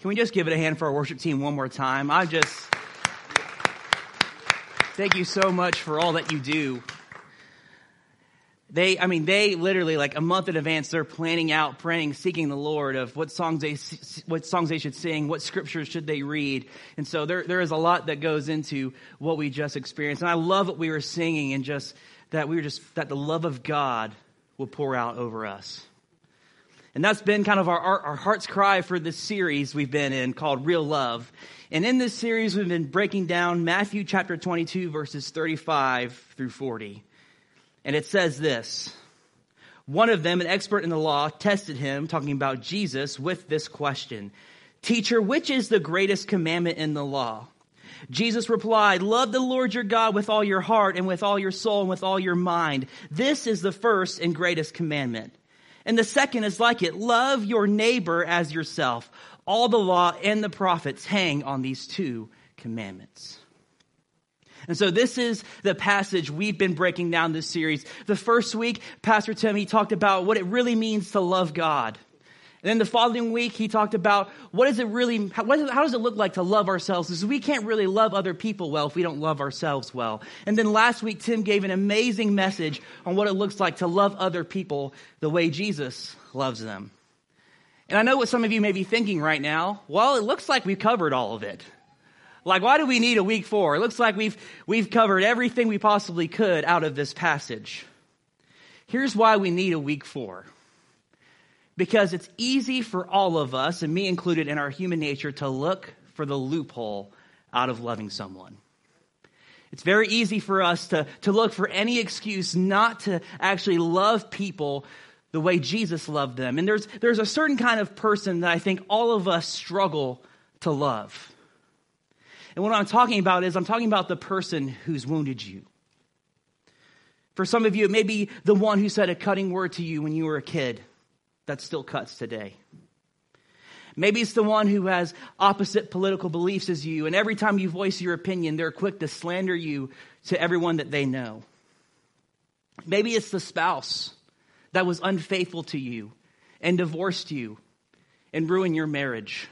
Can we just give it a hand for our worship team one more time? I just thank you so much for all that you do. They, I mean, they literally like a month in advance, they're planning out, praying, seeking the Lord of what songs they, what songs they should sing, what scriptures should they read. And so there, there is a lot that goes into what we just experienced. And I love what we were singing and just that we were just, that the love of God will pour out over us. And that's been kind of our, our, our heart's cry for this series we've been in called Real Love. And in this series, we've been breaking down Matthew chapter 22, verses 35 through 40. And it says this One of them, an expert in the law, tested him, talking about Jesus, with this question Teacher, which is the greatest commandment in the law? Jesus replied, Love the Lord your God with all your heart and with all your soul and with all your mind. This is the first and greatest commandment. And the second is like it love your neighbor as yourself. All the law and the prophets hang on these two commandments. And so this is the passage we've been breaking down this series. The first week, Pastor Tim, he talked about what it really means to love God. And then the following week, he talked about what does it really, how, how does it look like to love ourselves? Because we can't really love other people well if we don't love ourselves well. And then last week, Tim gave an amazing message on what it looks like to love other people the way Jesus loves them. And I know what some of you may be thinking right now. Well, it looks like we've covered all of it. Like, why do we need a week four? It looks like we've, we've covered everything we possibly could out of this passage. Here's why we need a week four. Because it's easy for all of us, and me included in our human nature, to look for the loophole out of loving someone. It's very easy for us to, to look for any excuse not to actually love people the way Jesus loved them. And there's, there's a certain kind of person that I think all of us struggle to love. And what I'm talking about is I'm talking about the person who's wounded you. For some of you, it may be the one who said a cutting word to you when you were a kid that still cuts today. Maybe it's the one who has opposite political beliefs as you, and every time you voice your opinion, they're quick to slander you to everyone that they know. Maybe it's the spouse that was unfaithful to you and divorced you and ruined your marriage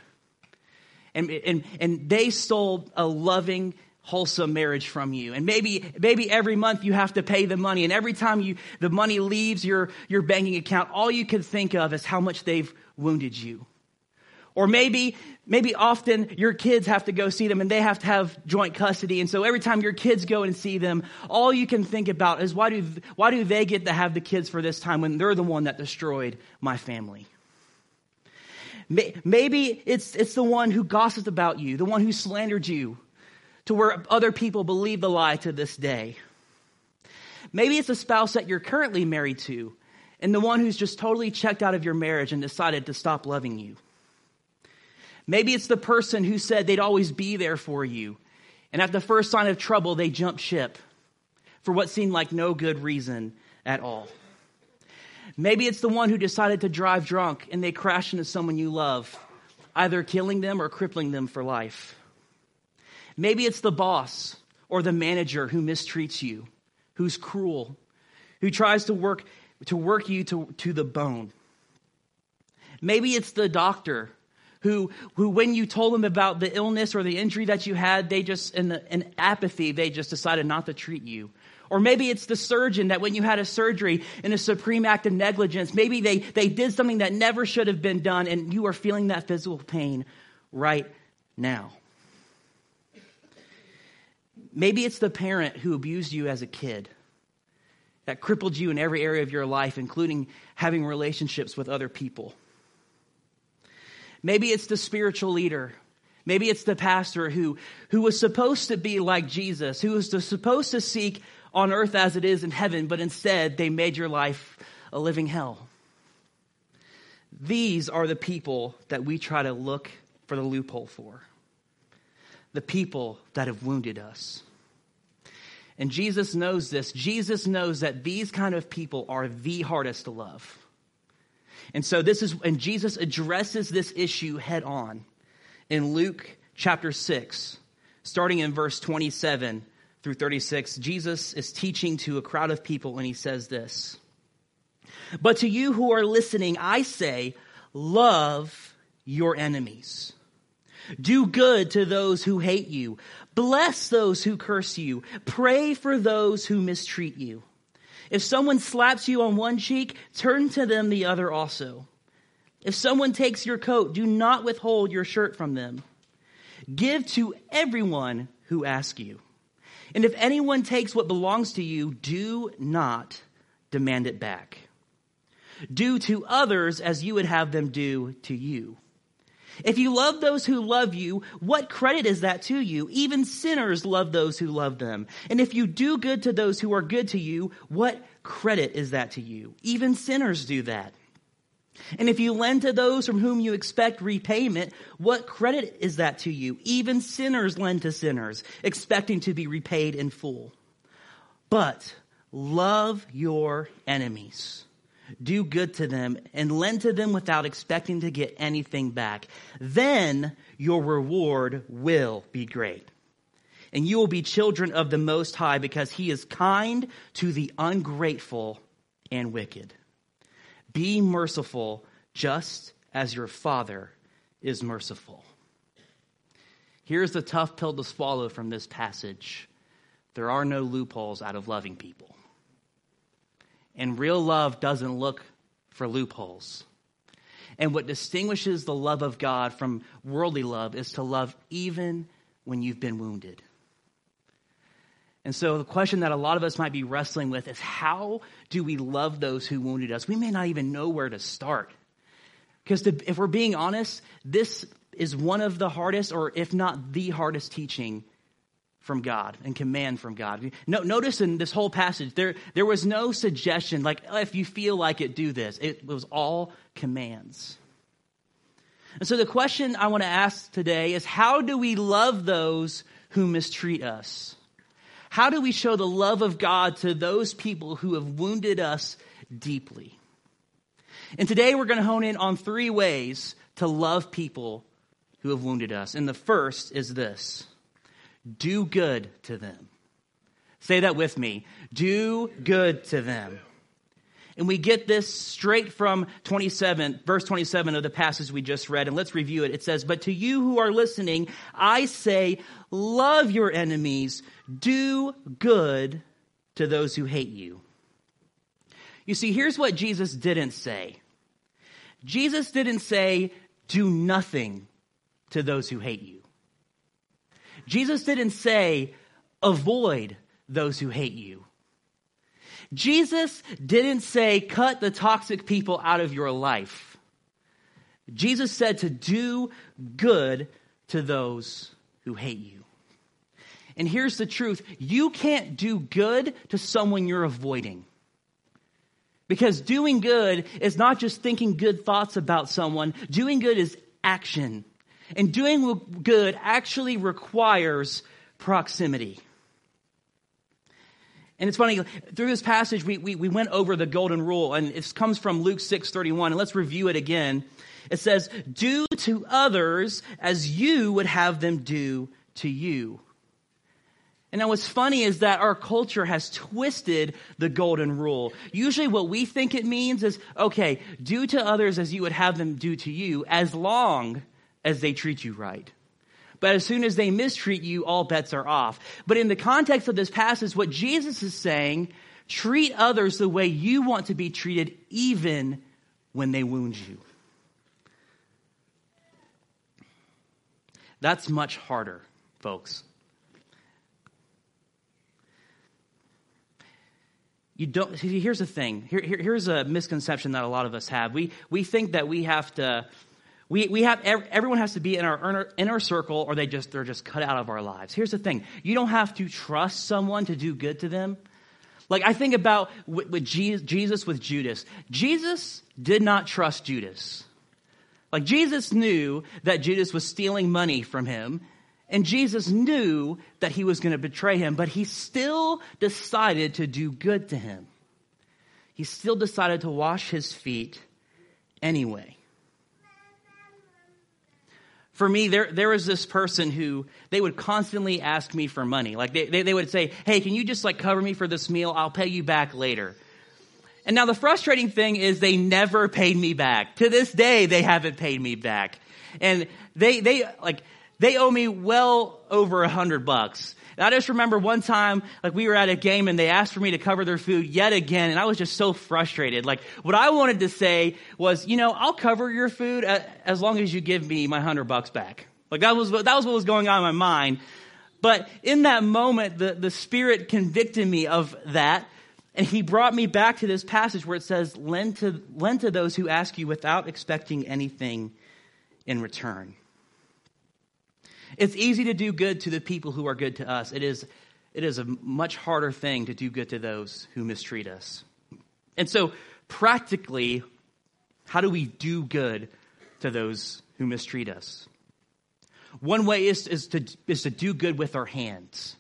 and, and, and they stole a loving, wholesome marriage from you. And maybe, maybe every month you have to pay the money. And every time you, the money leaves your, your banking account, all you can think of is how much they've wounded you. Or maybe, maybe often your kids have to go see them and they have to have joint custody. And so every time your kids go and see them, all you can think about is why do, why do they get to have the kids for this time when they're the one that destroyed my family? Maybe it's, it's the one who gossiped about you, the one who slandered you to where other people believe the lie to this day. Maybe it's a spouse that you're currently married to and the one who's just totally checked out of your marriage and decided to stop loving you. Maybe it's the person who said they'd always be there for you. And at the first sign of trouble, they jumped ship for what seemed like no good reason at all. Maybe it's the one who decided to drive drunk and they crash into someone you love, either killing them or crippling them for life. Maybe it's the boss or the manager who mistreats you, who's cruel, who tries to work to work you to, to the bone. Maybe it's the doctor who, who when you told them about the illness or the injury that you had, they just, in, the, in apathy, they just decided not to treat you. Or maybe it's the surgeon that when you had a surgery in a supreme act of negligence, maybe they, they did something that never should have been done and you are feeling that physical pain right now. Maybe it's the parent who abused you as a kid, that crippled you in every area of your life, including having relationships with other people. Maybe it's the spiritual leader Maybe it's the pastor who, who was supposed to be like Jesus, who was supposed to seek on earth as it is in heaven, but instead they made your life a living hell. These are the people that we try to look for the loophole for. The people that have wounded us. And Jesus knows this. Jesus knows that these kind of people are the hardest to love. And so this is, and Jesus addresses this issue head on in Luke chapter 6, starting in verse 27 through 36, Jesus is teaching to a crowd of people and he says this. But to you who are listening, I say, love your enemies. Do good to those who hate you. Bless those who curse you. Pray for those who mistreat you. If someone slaps you on one cheek, turn to them the other also. If someone takes your coat, do not withhold your shirt from them. Give to everyone who asks you. And if anyone takes what belongs to you, do not demand it back. Do to others as you would have them do to you. If you love those who love you, what credit is that to you? Even sinners love those who love them. And if you do good to those who are good to you, what credit is that to you? Even sinners do that. And if you lend to those from whom you expect repayment, what credit is that to you? Even sinners lend to sinners, expecting to be repaid in full. But love your enemies. Do good to them and lend to them without expecting to get anything back. Then your reward will be great. And you will be children of the Most High because He is kind to the ungrateful and wicked. Be merciful just as your Father is merciful. Here's the tough pill to swallow from this passage there are no loopholes out of loving people. And real love doesn't look for loopholes. And what distinguishes the love of God from worldly love is to love even when you've been wounded. And so the question that a lot of us might be wrestling with is how do we love those who wounded us? We may not even know where to start. Because if we're being honest, this is one of the hardest, or if not the hardest teaching from God and command from God. No, notice in this whole passage, there, there was no suggestion, like, oh, if you feel like it, do this. It was all commands. And so the question I want to ask today is how do we love those who mistreat us? How do we show the love of God to those people who have wounded us deeply? And today we're going to hone in on three ways to love people who have wounded us. And the first is this do good to them. Say that with me. Do good to them. And we get this straight from 27, verse 27 of the passage we just read. And let's review it. It says, But to you who are listening, I say, love your enemies, do good to those who hate you. You see, here's what Jesus didn't say Jesus didn't say, do nothing to those who hate you. Jesus didn't say, avoid those who hate you. Jesus didn't say, cut the toxic people out of your life. Jesus said to do good to those who hate you. And here's the truth you can't do good to someone you're avoiding. Because doing good is not just thinking good thoughts about someone, doing good is action. And doing good actually requires proximity. And it's funny, through this passage, we, we, we went over the golden rule, and it comes from Luke 6 31. And let's review it again. It says, Do to others as you would have them do to you. And now what's funny is that our culture has twisted the golden rule. Usually what we think it means is, okay, do to others as you would have them do to you, as long as they treat you right. But as soon as they mistreat you, all bets are off. But in the context of this passage, what Jesus is saying, treat others the way you want to be treated, even when they wound you. That's much harder, folks. You don't, here's the thing. Here, here, here's a misconception that a lot of us have. We, we think that we have to we, we have, everyone has to be in our inner circle or they just, they're just cut out of our lives. Here's the thing. You don't have to trust someone to do good to them. Like I think about with, with Jesus with Judas. Jesus did not trust Judas. Like Jesus knew that Judas was stealing money from him and Jesus knew that he was going to betray him, but he still decided to do good to him. He still decided to wash his feet anyway for me, there, there was this person who they would constantly ask me for money. Like they, they, they, would say, Hey, can you just like cover me for this meal? I'll pay you back later. And now the frustrating thing is they never paid me back. To this day, they haven't paid me back. And they, they, like, they owe me well over a hundred bucks. And I just remember one time, like we were at a game and they asked for me to cover their food yet again, and I was just so frustrated. Like what I wanted to say was, you know, I'll cover your food as long as you give me my hundred bucks back. Like that was that was what was going on in my mind. But in that moment, the, the Spirit convicted me of that. And he brought me back to this passage where it says, lend to, lend to those who ask you without expecting anything in return. It's easy to do good to the people who are good to us. It is, it is a much harder thing to do good to those who mistreat us. And so, practically, how do we do good to those who mistreat us? One way is, is, to, is to do good with our hands.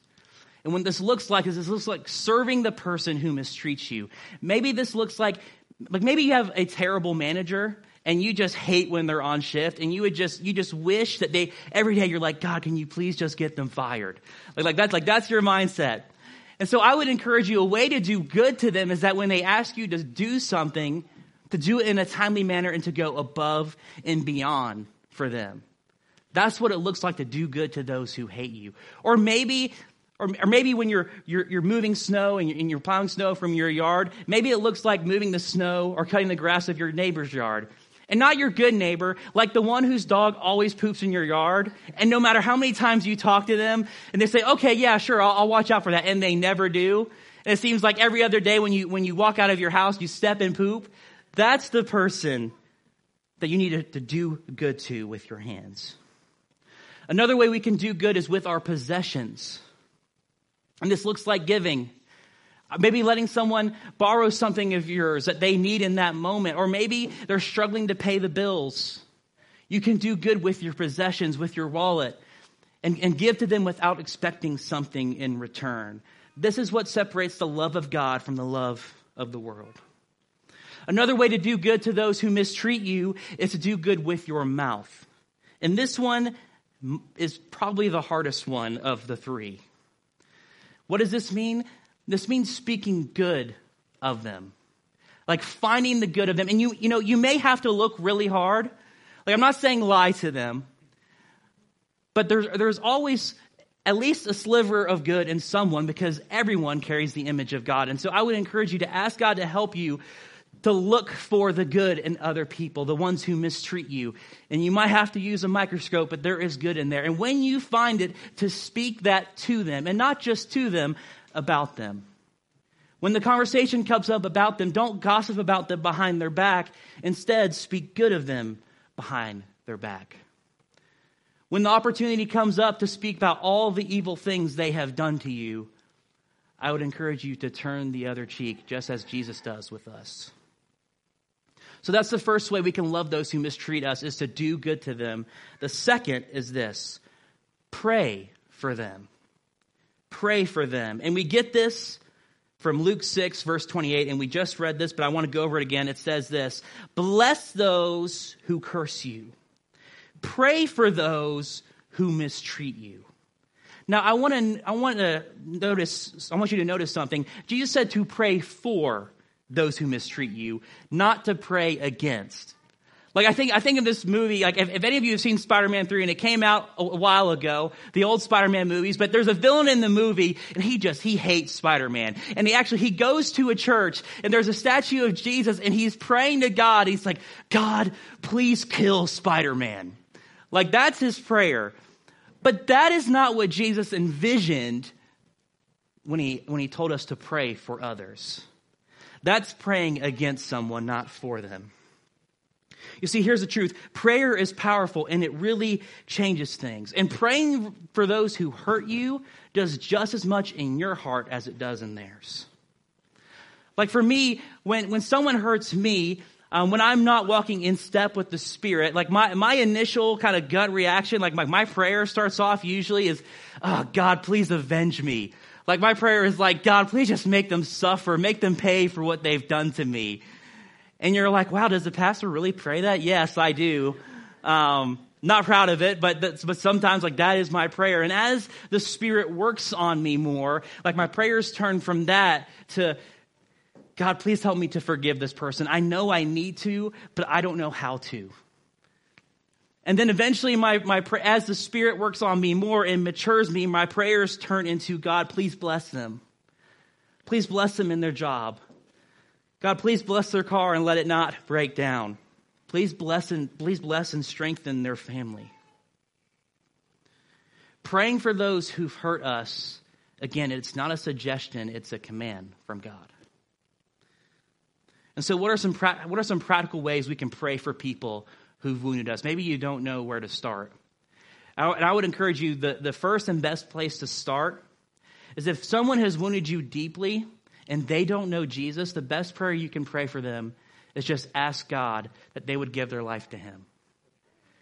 And what this looks like is this looks like serving the person who mistreats you. Maybe this looks like, like maybe you have a terrible manager and you just hate when they're on shift and you would just you just wish that they every day you're like god can you please just get them fired? Like, like that's like that's your mindset. And so i would encourage you a way to do good to them is that when they ask you to do something to do it in a timely manner and to go above and beyond for them. That's what it looks like to do good to those who hate you. Or maybe or, or maybe when you're, you're, you're moving snow and you're, and you're plowing snow from your yard, maybe it looks like moving the snow or cutting the grass of your neighbor's yard. And not your good neighbor, like the one whose dog always poops in your yard. And no matter how many times you talk to them, and they say, okay, yeah, sure, I'll, I'll watch out for that. And they never do. And it seems like every other day when you, when you walk out of your house, you step and poop. That's the person that you need to, to do good to with your hands. Another way we can do good is with our possessions. And this looks like giving. Maybe letting someone borrow something of yours that they need in that moment, or maybe they're struggling to pay the bills. You can do good with your possessions, with your wallet, and, and give to them without expecting something in return. This is what separates the love of God from the love of the world. Another way to do good to those who mistreat you is to do good with your mouth. And this one is probably the hardest one of the three. What does this mean? This means speaking good of them. Like finding the good of them. And you, you know, you may have to look really hard. Like I'm not saying lie to them, but there's, there's always at least a sliver of good in someone because everyone carries the image of God. And so I would encourage you to ask God to help you to look for the good in other people, the ones who mistreat you. And you might have to use a microscope, but there is good in there. And when you find it, to speak that to them, and not just to them, about them. When the conversation comes up about them, don't gossip about them behind their back. Instead, speak good of them behind their back. When the opportunity comes up to speak about all the evil things they have done to you, I would encourage you to turn the other cheek, just as Jesus does with us. So that's the first way we can love those who mistreat us, is to do good to them. The second is this pray for them pray for them. And we get this from Luke 6, verse 28, and we just read this, but I want to go over it again. It says this Bless those who curse you, pray for those who mistreat you. Now, I want to, I want to notice, I want you to notice something. Jesus said to pray for those who mistreat you, not to pray against. Like I think I think of this movie. Like if, if any of you have seen Spider-Man three, and it came out a, a while ago, the old Spider-Man movies. But there's a villain in the movie, and he just he hates Spider-Man. And he actually he goes to a church, and there's a statue of Jesus, and he's praying to God. He's like, God, please kill Spider-Man. Like that's his prayer. But that is not what Jesus envisioned when he when he told us to pray for others. That's praying against someone, not for them. You see, here's the truth prayer is powerful and it really changes things. And praying for those who hurt you does just as much in your heart as it does in theirs. Like for me, when, when someone hurts me, um, when I'm not walking in step with the Spirit, like my, my initial kind of gut reaction, like my, my prayer starts off usually is, oh, God, please avenge me. Like my prayer is like, God, please just make them suffer, make them pay for what they've done to me. And you're like, wow, does the pastor really pray that? Yes, I do. Um, not proud of it, but that's but sometimes like that is my prayer. And as the Spirit works on me more, like my prayers turn from that to God, please help me to forgive this person. I know I need to, but I don't know how to. And then eventually, my, my, as the Spirit works on me more and matures me, my prayers turn into God, please bless them. Please bless them in their job. God, please bless their car and let it not break down. Please bless and, please bless and strengthen their family. Praying for those who've hurt us, again, it's not a suggestion, it's a command from God. And so, what are some, what are some practical ways we can pray for people who've wounded us? Maybe you don't know where to start. And I would encourage you the, the first and best place to start is if someone has wounded you deeply and they don't know Jesus, the best prayer you can pray for them is just ask God that they would give their life to Him.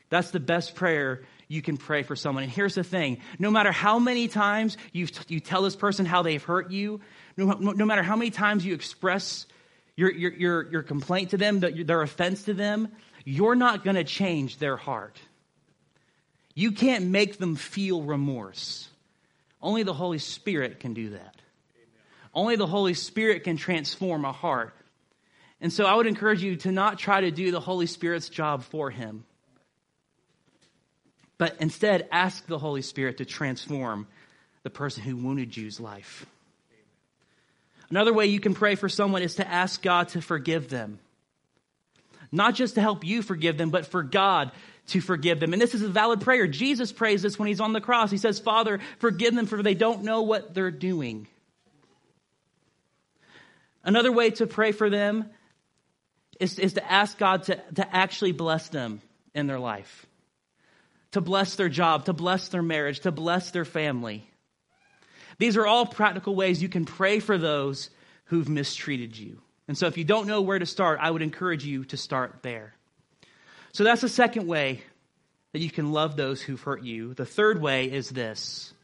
That's the best prayer you can pray for someone. And here's the thing no matter how many times you, you tell this person how they've hurt you, no, no matter how many times you express your, your, your, your complaint to them, their offense to them, you're not going to change their heart. You can't make them feel remorse. Only the Holy Spirit can do that. Only the Holy Spirit can transform a heart. And so I would encourage you to not try to do the Holy Spirit's job for him, but instead ask the Holy Spirit to transform the person who wounded you's life. Another way you can pray for someone is to ask God to forgive them. Not just to help you forgive them, but for God to forgive them. And this is a valid prayer. Jesus prays this when he's on the cross. He says, Father, forgive them for they don't know what they're doing. Another way to pray for them is, is to ask God to, to actually bless them in their life, to bless their job, to bless their marriage, to bless their family. These are all practical ways you can pray for those who've mistreated you. And so if you don't know where to start, I would encourage you to start there. So that's the second way that you can love those who've hurt you. The third way is this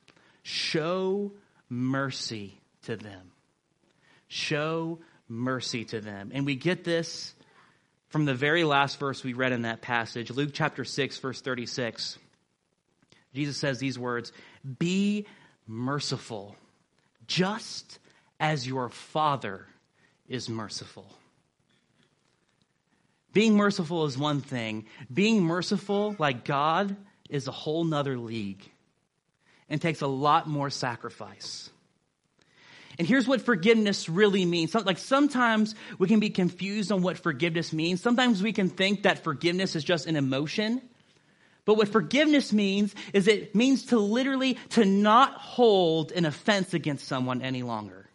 show mercy to them. Show mercy to them. And we get this from the very last verse we read in that passage, Luke chapter 6, verse 36. Jesus says these words Be merciful, just as your Father is merciful. Being merciful is one thing. Being merciful like God is a whole nother league and takes a lot more sacrifice. And here's what forgiveness really means. Like sometimes we can be confused on what forgiveness means. Sometimes we can think that forgiveness is just an emotion. But what forgiveness means is it means to literally to not hold an offense against someone any longer.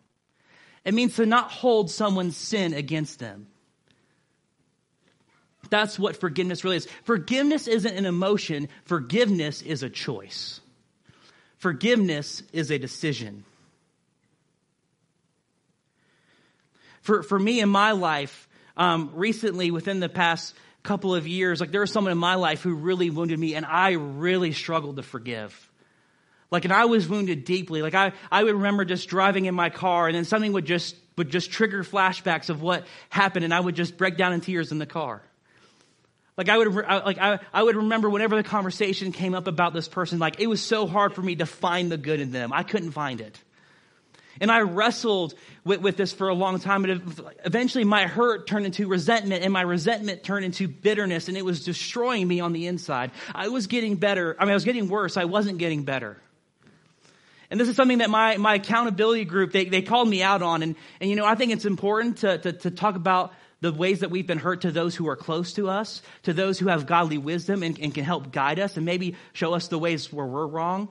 It means to not hold someone's sin against them. That's what forgiveness really is. Forgiveness isn't an emotion, forgiveness is a choice. Forgiveness is a decision. For, for me in my life, um, recently, within the past couple of years, like there was someone in my life who really wounded me and I really struggled to forgive. Like, and I was wounded deeply. Like I, I would remember just driving in my car and then something would just, would just trigger flashbacks of what happened and I would just break down in tears in the car. Like I would, like I, I would remember whenever the conversation came up about this person, like it was so hard for me to find the good in them. I couldn't find it. And I wrestled with, with this for a long time. And eventually my hurt turned into resentment and my resentment turned into bitterness and it was destroying me on the inside. I was getting better. I mean, I was getting worse. I wasn't getting better. And this is something that my, my accountability group, they, they called me out on. And, and, you know, I think it's important to, to, to talk about the ways that we've been hurt to those who are close to us, to those who have godly wisdom and, and can help guide us and maybe show us the ways where we're wrong.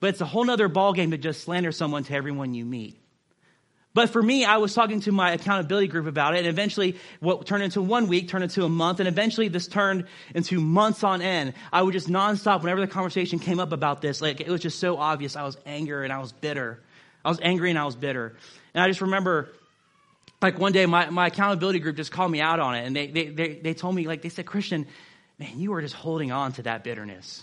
But it's a whole nother ballgame to just slander someone to everyone you meet. But for me, I was talking to my accountability group about it, and eventually what turned into one week turned into a month, and eventually this turned into months on end. I would just nonstop, whenever the conversation came up about this, like it was just so obvious. I was angry and I was bitter. I was angry and I was bitter. And I just remember, like one day, my, my accountability group just called me out on it, and they, they, they, they told me, like, they said, Christian, man, you were just holding on to that bitterness.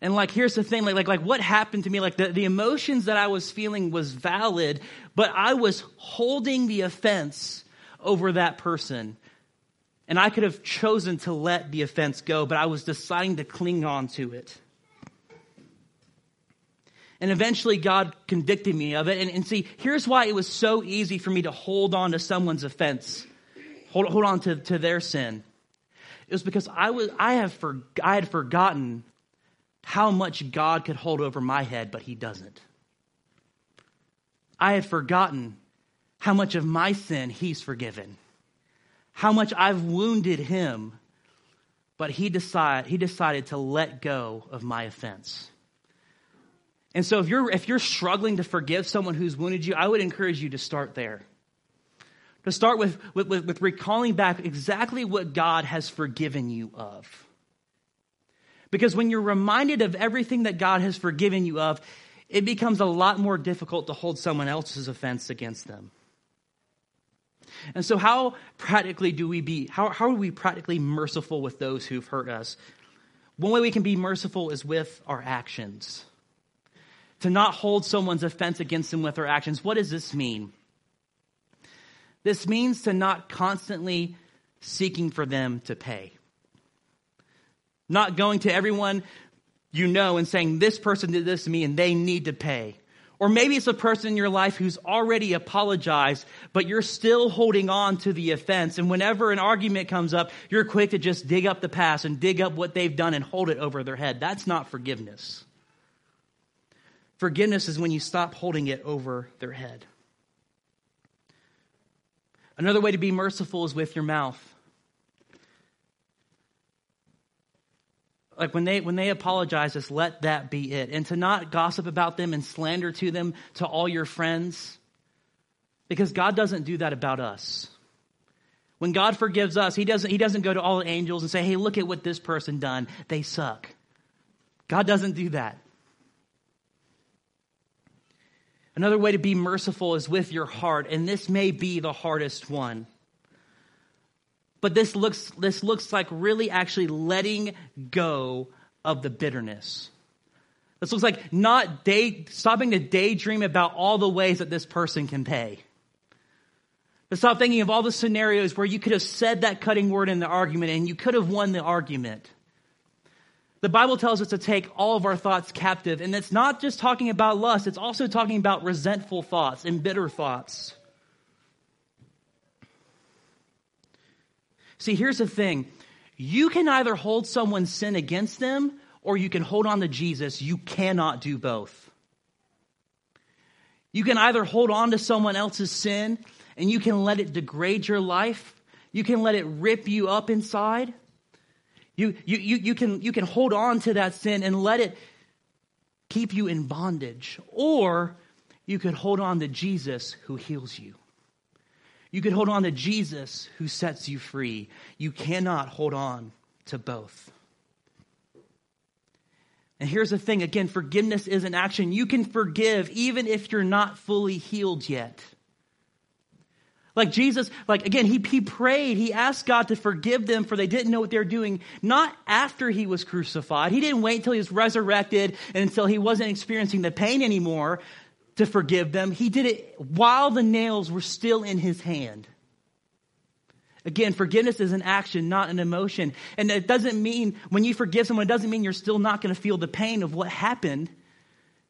And like, here's the thing, like, like, like what happened to me, like the, the emotions that I was feeling was valid, but I was holding the offense over that person. And I could have chosen to let the offense go, but I was deciding to cling on to it. And eventually God convicted me of it. And, and, see, here's why it was so easy for me to hold on to someone's offense, hold, hold on to, to their sin. It was because I, was, I, have for, I had forgotten how much God could hold over my head, but He doesn't. I had forgotten how much of my sin He's forgiven, how much I've wounded Him, but He, decide, he decided to let go of my offense. And so if you're, if you're struggling to forgive someone who's wounded you, I would encourage you to start there. To start with, with, with recalling back exactly what God has forgiven you of. Because when you're reminded of everything that God has forgiven you of, it becomes a lot more difficult to hold someone else's offense against them. And so, how practically do we be, how, how are we practically merciful with those who've hurt us? One way we can be merciful is with our actions to not hold someone's offense against them with our actions. What does this mean? This means to not constantly seeking for them to pay. Not going to everyone you know and saying, This person did this to me and they need to pay. Or maybe it's a person in your life who's already apologized, but you're still holding on to the offense. And whenever an argument comes up, you're quick to just dig up the past and dig up what they've done and hold it over their head. That's not forgiveness. Forgiveness is when you stop holding it over their head. Another way to be merciful is with your mouth. Like when they when they apologize, just let that be it. And to not gossip about them and slander to them to all your friends. Because God doesn't do that about us. When God forgives us, He doesn't, he doesn't go to all the angels and say, hey, look at what this person done. They suck. God doesn't do that. Another way to be merciful is with your heart, and this may be the hardest one. But this looks, this looks like really actually letting go of the bitterness. This looks like not day, stopping to daydream about all the ways that this person can pay. To stop thinking of all the scenarios where you could have said that cutting word in the argument and you could have won the argument. The Bible tells us to take all of our thoughts captive, and it's not just talking about lust, it's also talking about resentful thoughts and bitter thoughts. See, here's the thing you can either hold someone's sin against them or you can hold on to Jesus. You cannot do both. You can either hold on to someone else's sin and you can let it degrade your life, you can let it rip you up inside you, you, you, you, can, you can hold on to that sin and let it keep you in bondage. Or you could hold on to Jesus who heals you. You could hold on to Jesus who sets you free. You cannot hold on to both. And here's the thing again, forgiveness is an action. You can forgive even if you're not fully healed yet. Like Jesus, like again, he, he prayed, he asked God to forgive them for they didn't know what they were doing, not after he was crucified. He didn't wait until he was resurrected and until he wasn't experiencing the pain anymore to forgive them. He did it while the nails were still in his hand. Again, forgiveness is an action, not an emotion. And it doesn't mean, when you forgive someone, it doesn't mean you're still not going to feel the pain of what happened,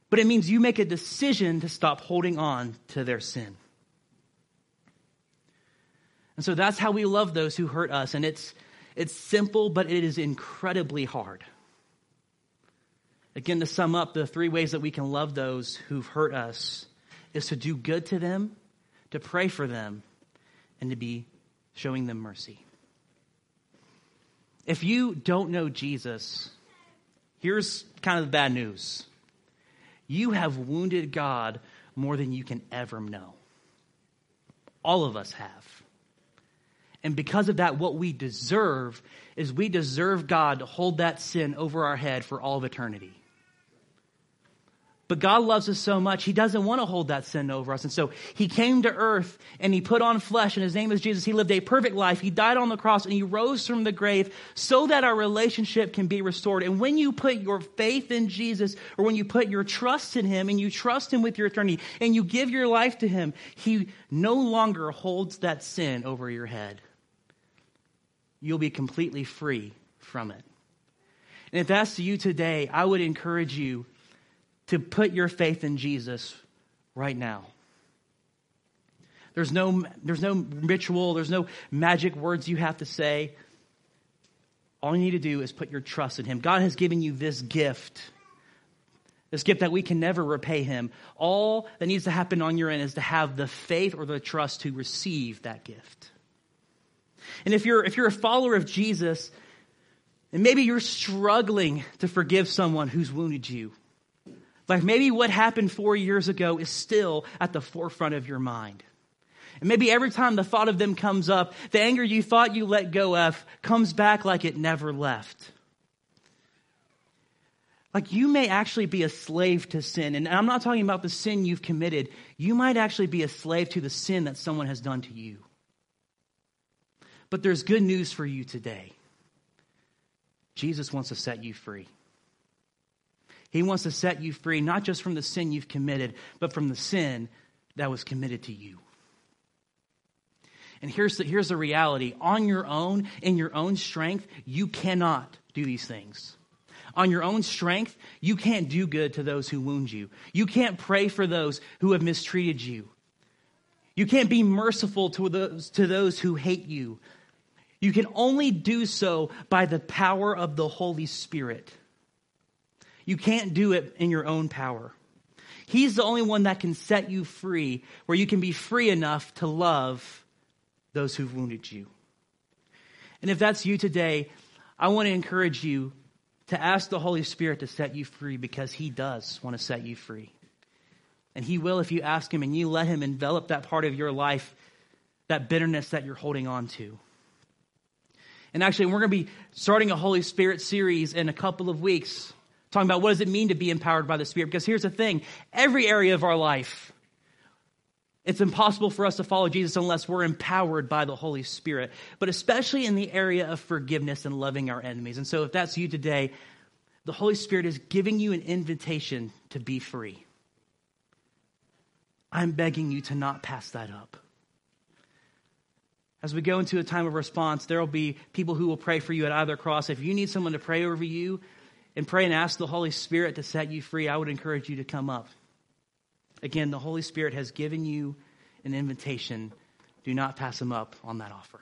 but it means you make a decision to stop holding on to their sin. And so that's how we love those who hurt us. And it's, it's simple, but it is incredibly hard. Again, to sum up, the three ways that we can love those who've hurt us is to do good to them, to pray for them, and to be showing them mercy. If you don't know Jesus, here's kind of the bad news. You have wounded God more than you can ever know. All of us have. And because of that, what we deserve is we deserve God to hold that sin over our head for all of eternity. But God loves us so much, He doesn't want to hold that sin over us. And so He came to earth and He put on flesh, and His name is Jesus. He lived a perfect life. He died on the cross and He rose from the grave so that our relationship can be restored. And when you put your faith in Jesus, or when you put your trust in Him and you trust Him with your eternity and you give your life to Him, He no longer holds that sin over your head you'll be completely free from it. And if that's you today, I would encourage you to put your faith in Jesus right now. There's no, there's no ritual, there's no magic words you have to say. All you need to do is put your trust in Him. God has given you this gift, this gift that we can never repay Him. All that needs to happen on your end is to have the faith or the trust to receive that gift. And if you're, if you're a follower of Jesus, and maybe you're struggling to forgive someone who's wounded you, like maybe what happened four years ago is still at the forefront of your mind. And maybe every time the thought of them comes up, the anger you thought you let go of comes back like it never left. Like you may actually be a slave to sin. And I'm not talking about the sin you've committed. You might actually be a slave to the sin that someone has done to you. But there's good news for you today. Jesus wants to set you free. He wants to set you free, not just from the sin you've committed, but from the sin that was committed to you. And here's the, here's the reality on your own, in your own strength, you cannot do these things. On your own strength, you can't do good to those who wound you. You can't pray for those who have mistreated you. You can't be merciful to those, to those who hate you. You can only do so by the power of the Holy Spirit. You can't do it in your own power. He's the only one that can set you free, where you can be free enough to love those who've wounded you. And if that's you today, I want to encourage you to ask the Holy Spirit to set you free because He does want to set you free. And He will if you ask Him and you let Him envelop that part of your life, that bitterness that you're holding on to. And actually, we're going to be starting a Holy Spirit series in a couple of weeks, talking about what does it mean to be empowered by the Spirit. Because here's the thing every area of our life, it's impossible for us to follow Jesus unless we're empowered by the Holy Spirit, but especially in the area of forgiveness and loving our enemies. And so, if that's you today, the Holy Spirit is giving you an invitation to be free. I'm begging you to not pass that up. As we go into a time of response, there will be people who will pray for you at either cross. If you need someone to pray over you and pray and ask the Holy Spirit to set you free, I would encourage you to come up. Again, the Holy Spirit has given you an invitation. Do not pass him up on that offer.